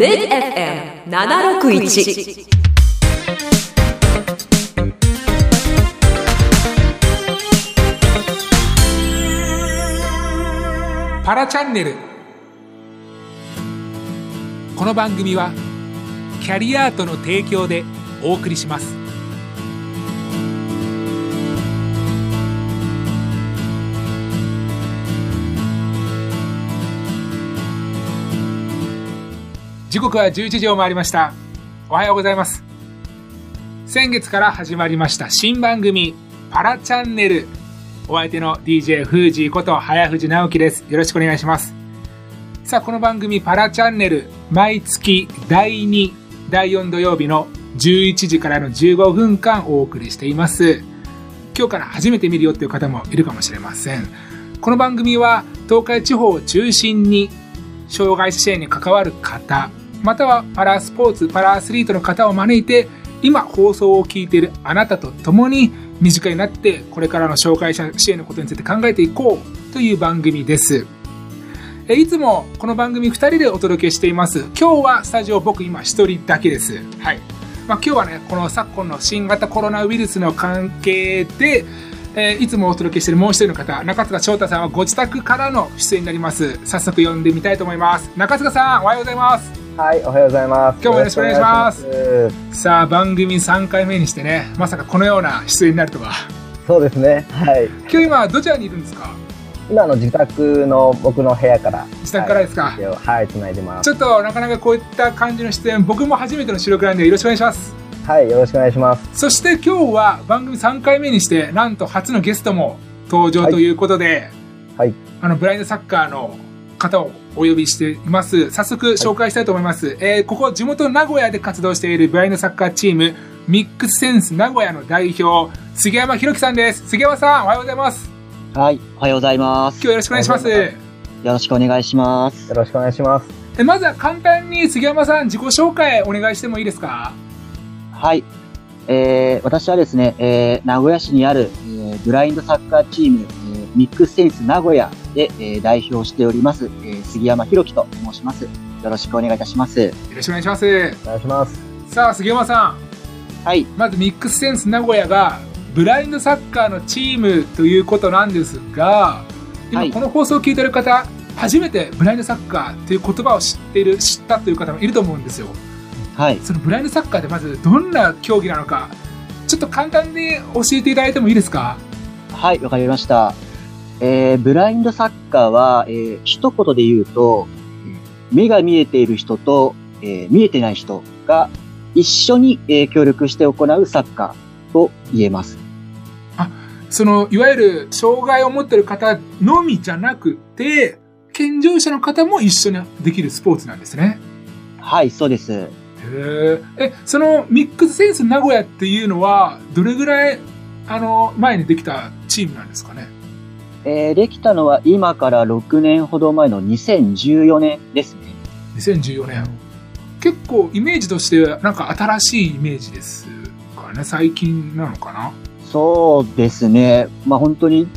MidFM761 パラチャンネル。この番組はキャリアートの提供でお送りします。時刻は11時を回りました。おはようございます。先月から始まりました新番組パラチャンネル。お相手の DJ フージーこと早藤直樹です。よろしくお願いします。さあこの番組パラチャンネル毎月第2第4土曜日の11時からの15分間お送りしています。今日から初めて見るよっていう方もいるかもしれません。この番組は東海地方を中心に障害者支援に関わる方またはパラスポーツパラアスリートの方を招いて今放送を聞いているあなたと共に身近になってこれからの障害者支援のことについて考えていこうという番組です。えいつもこの番組2人でお届けしています。今日はスタジオ僕今1人だけです。はい、まあ、今日はねこの昨今の新型コロナウイルスの関係でえーいつもお届けしているもう一人の方中塚翔太さんはご自宅からの出演になります。早速呼んでみたいと思います。中塚さんおはようございますはい、おはようございます。今日もよろしくお願いしますまさあ番組3回目にしてねまさかこのような出演になるとはすそうですね。はい。今日今どちらにいるんですか？今の自宅の僕の部屋から。自宅からですか？はい、はい、繋いでます。ちょっとなかなかこういった感じの出演僕も初めての収録なんでよろしくお願いしますはい、よろしくお願いします。そして今日は番組3回目にしてなんと初のゲストも登場ということで、はい。あのブラインドサッカーの方をお呼びしています。早速紹介したいと思います、えーここ地元名古屋で活動しているブラインドサッカーチームミックスセンス名古屋の代表杉山弘樹さんです。杉山さんおはようございます。はい、おはようございます。今日よろしくお願いします。よろしくお願いします。よろしくお願いします。えまずは簡単に杉山さん自己紹介お願いしてもいいですか？はい、えー、私はですね、えー、名古屋市にある、えー、ブラインドサッカーチーム、えー、ミックスセンス名古屋で、えー、代表しております、えー、杉山弘樹と申します。よろしくお願いいたします。よろしくお願いしますお願いします。さあ杉山さんはい、まずミックスセンス名古屋がブラインドサッカーのチームということなんですが今はいこの放送を聞いてる方、初めてブラインドサッカーという言葉を知っている知ったという方もいると思うんですよはい、そのブラインドサッカーでまずどんな競技なのかちょっと簡単に教えていただいてもいいですか？はい、わかりました。えー、ブラインドサッカーは、えー、一言で言うと、えー目が見えている人と、えー見えてない人が一緒に、えー協力して行うサッカーと言えます。そのいわゆる障害を持っている方のみじゃなくて健常者の方も一緒にできるスポーツなんですねはい、そうです。へーえそのミックスセンス名古屋っていうのはどれぐらいあの前にできたチームなんですかね？えーできたのは今から6年ほど前の2014年ですね。2014年結構イメージとしてなんか新しいイメージですかね最近なのかな？そうですね。まあ本当に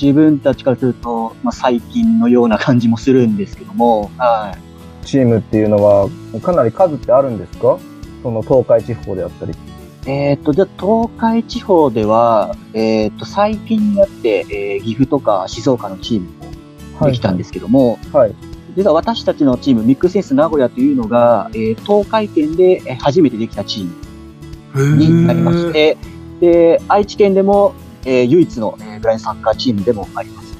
自分たちからすると、まあ最近のような感じもするんですけども、はい。チームっていうのは、かなり数ってあるんですか？その東海地方であったり。えっ、と、じゃあ東海地方では、えっ、と、最近になって、えー岐阜とか静岡のチームもできたんですけども、はい。実は私たちのチーム、ミックスセンス名古屋というのが、えー東海圏でえー初めてできたチームになりまして、で、愛知県でも、えー唯一の、えーブラインドサッカーチームでもあります。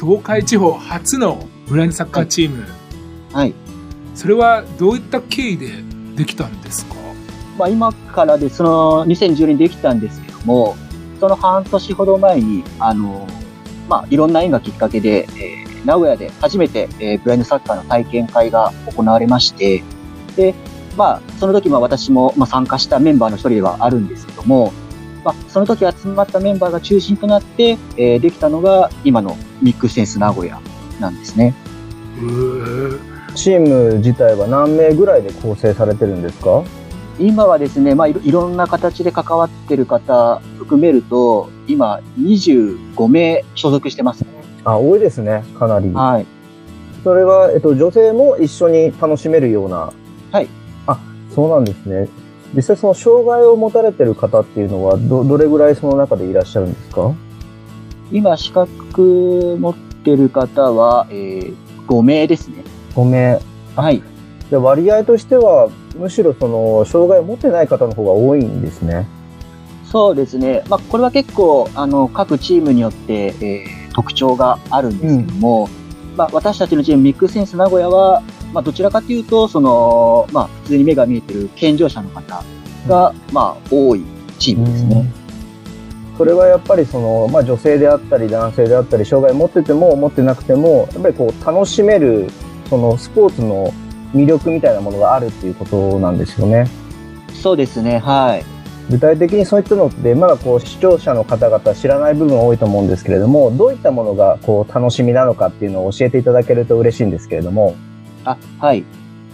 東海地方初のブラインドサッカーチーム、はい。それはどういった経緯でできたんですか？まあ今からで、その2010年できたんですけども、その半年ほど前に、あの、まあいろんな縁がきっかけで、えー名古屋で初めて、えーブラインドサッカーの体験会が行われまして、で、まあその時まあ私も、まあ、参加したメンバーの一人ではあるんですけども、まあその時集まったメンバーが中心となって、えーできたのが今のミックスセンス名古屋なんですね。チーム自体は何名ぐらいで構成されてるんですか？今はですね、まあいろんな形で関わってる方含めると、今25名所属してます。あ、多いですね。かなり。はい。それは、えっと、女性も一緒に楽しめるようなはい。そうなんですね。実際その障害を持たれてる方っていうのは、ど、どれぐらいその中でいらっしゃるんですか？今、資格持ってる方は、えー、5名ですね。?5 名。はい。で割合としては、むしろその、障害を持ってない方の方が多いんですね。そうですね。まあ、これは結構、あの、各チームによって、えー特徴があるんですけども、まあ、私たちのチーム、ミックスセンス名古屋は、まあ、どちらかというと、その、まあ、普通に目が見えてる健常者の方が、まあ、多いチームですね。それはやっぱりその、まあ、女性であったり男性であったり障害持ってても持ってなくてもやっぱりこう楽しめるそのスポーツの魅力みたいなものがあるっていうことなんですよね。そうですね。はい。具体的にそういったのってまだこう視聴者の方々知らない部分多いと思うんですけれどもどういったものがこう楽しみなのかっていうのを教えていただけると嬉しいんですけれども。あ、はい。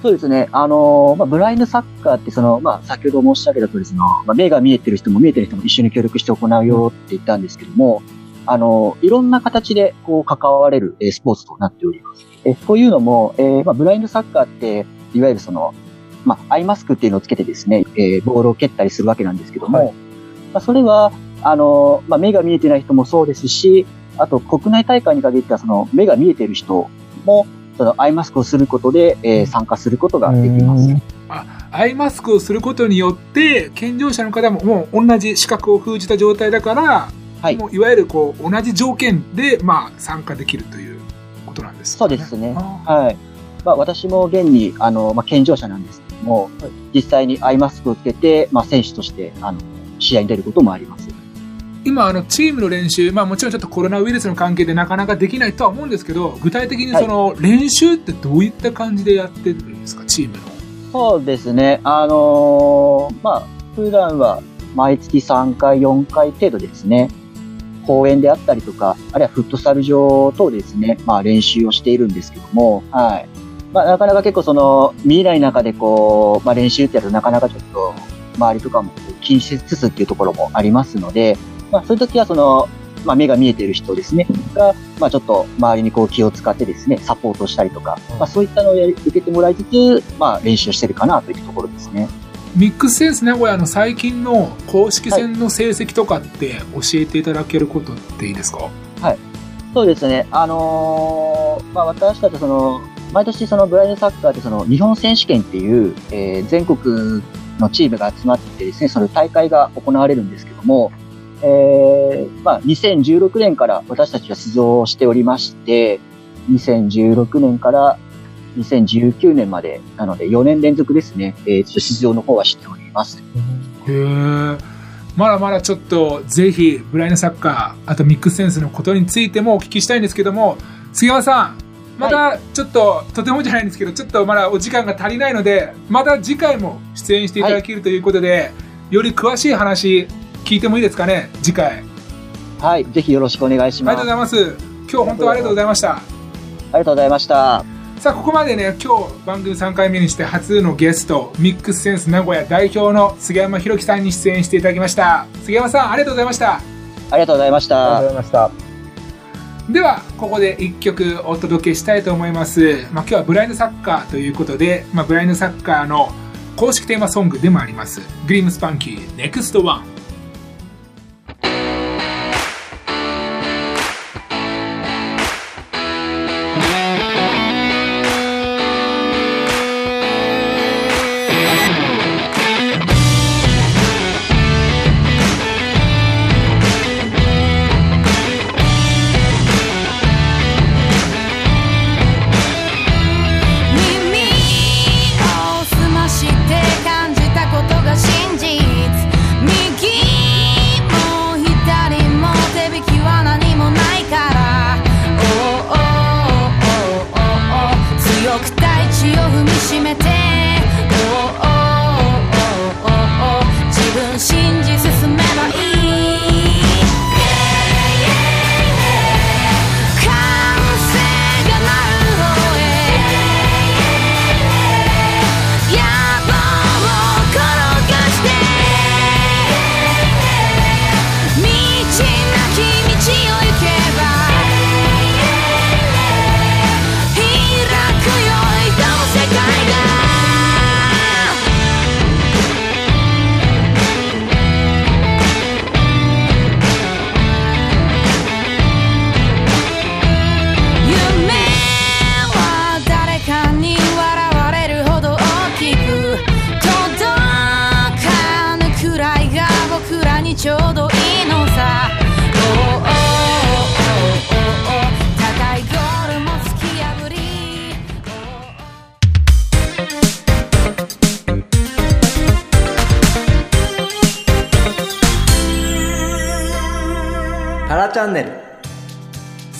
そうですね。あのーまあ、ブラインドサッカーって、その、まあ、先ほど申し上げた通り、その、まあ、目が見えてる人も見えてる人も一緒に協力して行うよって言ったんですけども、あのーいろんな形で、こう、関われる、えースポーツとなっております。え、というのも、えーまあ、ブラインドサッカーって、いわゆるその、まあ、アイマスクっていうのをつけてですね、えーボールを蹴ったりするわけなんですけども、はいまあ、それは、あのーまあ、目が見えてない人もそうですし、あと、国内大会に限っては、その、目が見えてる人も、そのアイマスクをすることで、えー参加することができます。アイマスクをすることによって健常者の方ももう同じ資格を封じた状態だから、はいもういわゆるこう同じ条件で、まあ、参加できるということなんですかね。そうですね。あはい。まあ、私も現に、あの、まあ、健常者なんですけども、実際にアイマスクをつけて、まあ、選手として、あの、試合に出ることもあります。今あのチームの練習、まあ、もちろんちょっとコロナウイルスの関係でなかなかできないとは思うんですけど具体的にその練習ってどういった感じでやってるんですかチームの。そうですね。あのーまあ、普段は毎月3回、4回程度ですね。公園であったりとか、あるいはフットサル場等でですね、まあ練習をしているんですけども、はい。まあなかなか結構その、見えない中でこう、まあ練習ってやるとなかなかちょっと、周りとかも気にしつつっていうところもありますので、まあそういう時はその、まあ目が見えている人ですね、が、まあちょっと周りにこう気を使ってですね、サポートしたりとか、まあそういったのをやり受けてもらいつつ、まあ練習をしてるかなというところですね。ミックスセンス名古屋の最近の公式戦の成績とかって教えていただけることっていいですか？はい、そうですね。あのーまあ、私たちその、毎年そのブラインドサッカーってその日本選手権っていう、えー全国のチームが集まってですね、その大会が行われるんですけども、えーまあ、2016年から私たちは出場しておりまして、2016年から2019年まで、なので4年連続ですね、えー出場の方はしております。へえまだまだちょっとぜひブラインドサッカーあとミックスセンスのことについてもお聞きしたいんですけども杉山さんまたちょっと、とてもじゃないんですけどちょっとまだお時間が足りないのでまた次回も出演していただけるということで、より詳しい話聞いてもいいですかね次回。はい、ぜひよろしくお願いしありがます。とうございます。今日本当ありがとうございました。ありがとうございました。さあここまでね今日番組3回目にして初のゲストミックスセンス名古屋代表の杉山弘樹さんに出演していただきました。杉山さんありがとうございました。ありがとうございましありがとうたご。ざいました。ではここで1曲お届けしたいと思います、まあ、今日はブラインドサッカーということで、まあ、ブラインドサッカーの公式テーマソングでもあります。グリームスパンキー NEXT1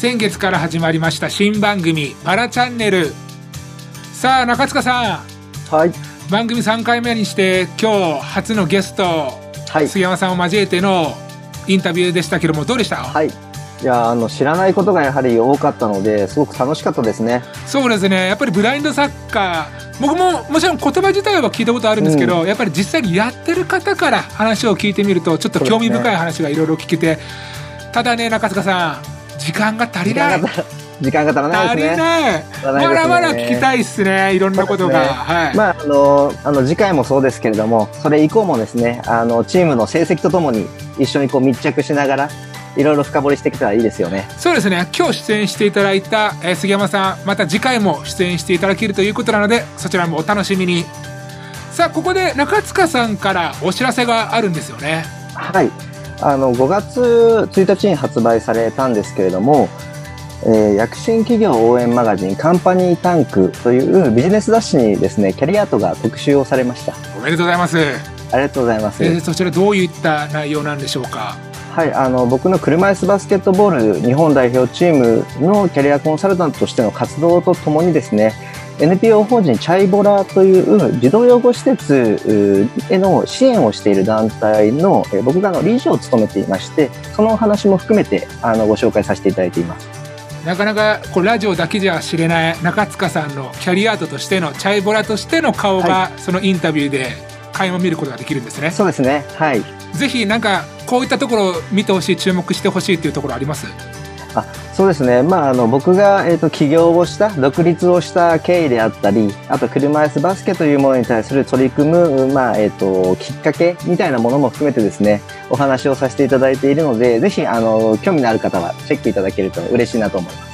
先月から始まりました新番組パラチャンネルさあ中塚さはい。ん番組3回目にして今日初のゲストはい。杉山さんを交えてのインタビューでしたけどもどうでした、はい。いや、あの、知らないことがやはり多かったので、すごく楽しかったですね。そうですねやっぱりブラインドサッカー僕ももちろん言葉自体は聞いたことあるんですけど、やっぱり実際にやってる方から話を聞いてみるとちょっと興味深い話がいろいろ聞けて、ただね中塚さん時間が足りない。時間が足らないですね。足らないまだまだ聞きたいっすね。いろんなことが、ね。はい、まあ、あの、あの、次回もそうですけれども、それ以降もですね、あの、チームの成績とともに一緒にこう密着しながら、いろいろ深掘りしてきたらいいですよね。そうですね。今日出演していただいた、えー杉山さんまた次回も出演していただけるということなのでそちらもお楽しみに。さあここで中塚さんからお知らせがあるんですよね。はい。あの、5月1日に発売されたんですけれども、えー躍進企業応援マガジンカンパニータンクというビジネス雑誌にですね、キャリアートが特集をされました。おめでとうございます、ありがとうございます。えーそちらどういった内容なんでしょうか？はい、あの、僕の車椅子バスケットボール日本代表チームのキャリアコンサルタントとしての活動とともにですね、NPO 法人チャイボラという児童養護施設うへの支援をしている団体のえ僕があの理事を務めていまして、そのお話も含めてあのご紹介させていただいています。なかなかこうラジオだけじゃ知れない中塚さんのキャリアートとしてのチャイボラとしての顔が、そのインタビューで垣間見ることができるんですねそうですね。はい。ぜひなんかこういったところを見てほしい注目してほしいっていうところあります？そうですね。まあ、あの、僕が、えっ、と、起業をした、独立をした経緯であったり、あと、車椅子バスケというものに対する取り組む、まあ、えっ、と、きっかけみたいなものも含めてですね、お話をさせていただいているので、ぜひ、あの、興味のある方はチェックいただけると嬉しいなと思います。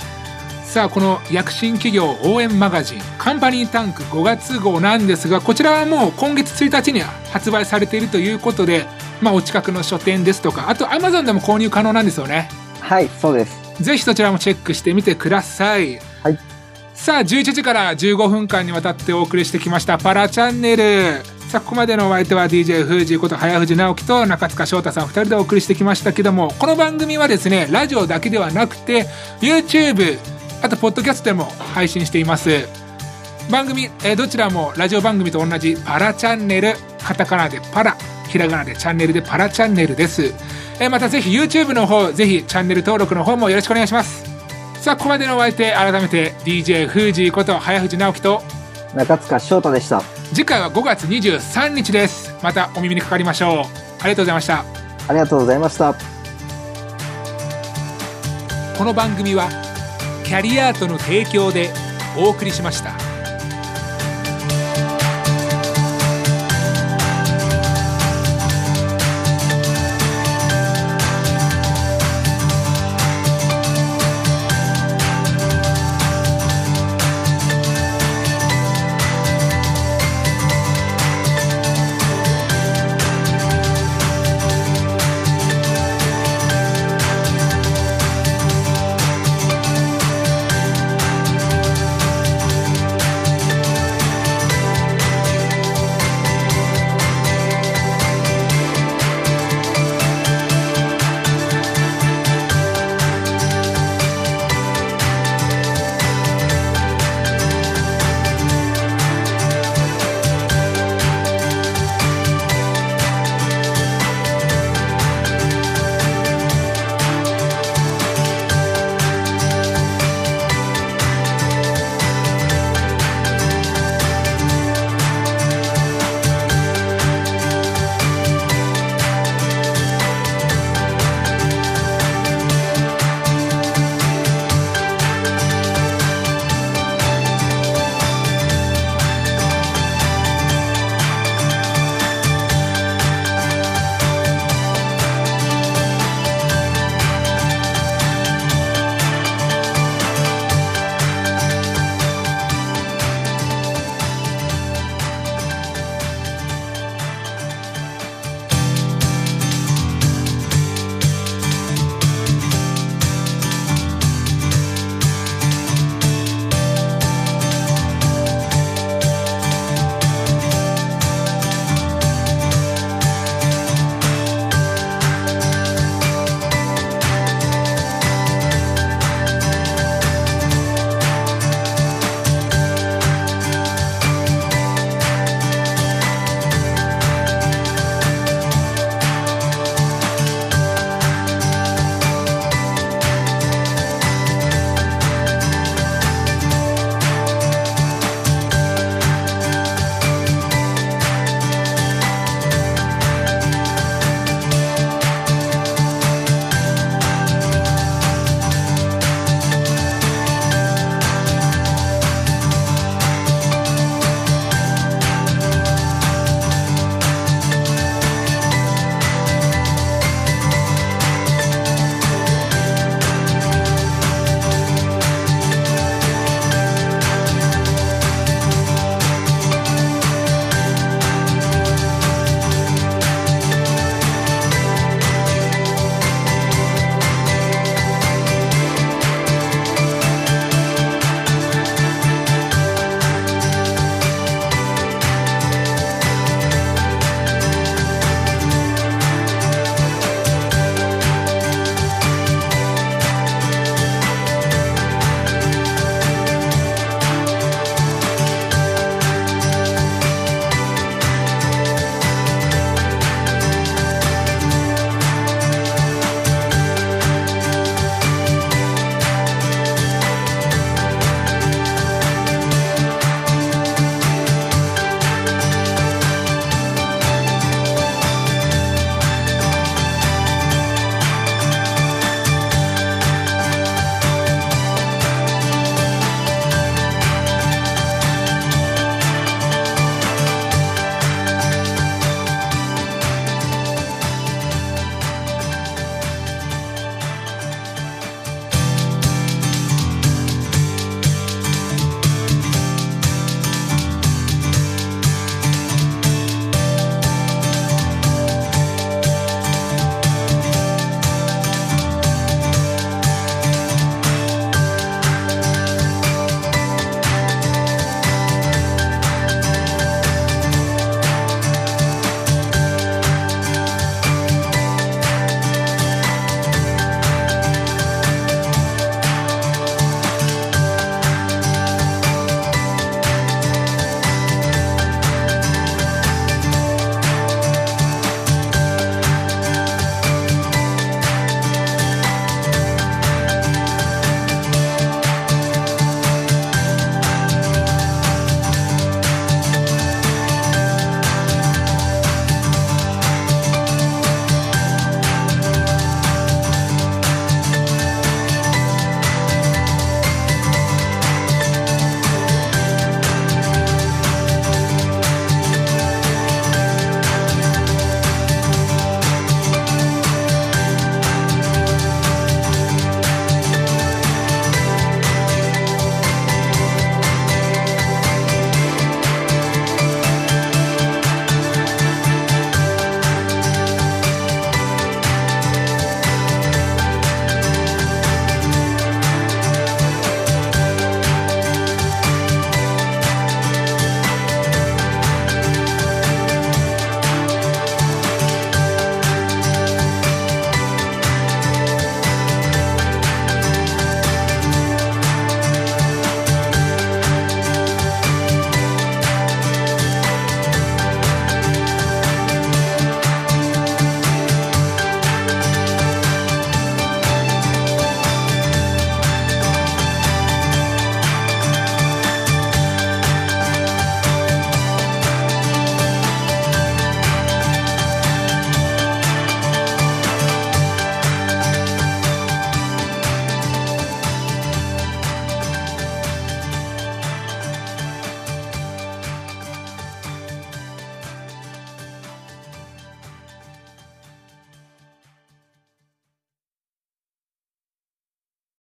さあこの躍進企業応援マガジンカンパニータンク5月号なんですがこちらはもう今月1日に発売されているということで、まあ、お近くの書店ですとかあと Amazon でも購入可能なんですよねはい、そうです。ぜひそちらもチェックしてみてください。はいさあ、11時から15分間にわたってお送りしてきましたパラチャンネル。さあ、ここまでのお相手は DJ フージーこと早藤直樹と中塚翔太さん2人でお送りしてきましたけども、この番組はですね、ラジオだけではなくて、YouTube、あと、ポッドキャストでも配信しています。番組、えーどちらもラジオ番組と同じパラチャンネル、カタカナでパラ、ひらがなでチャンネルでパラチャンネルです。えーまたぜひ YouTube の方、ぜひチャンネル登録の方もよろしくお願いします。さあ、ここまでのお相手、改めて DJ フージーこと早藤直樹と、中塚翔太でした。次回は5月23日です。またお耳にかかりましょう。ありがとうございました。ありがとうございました。この番組は、キャリアートの提供でお送りしました。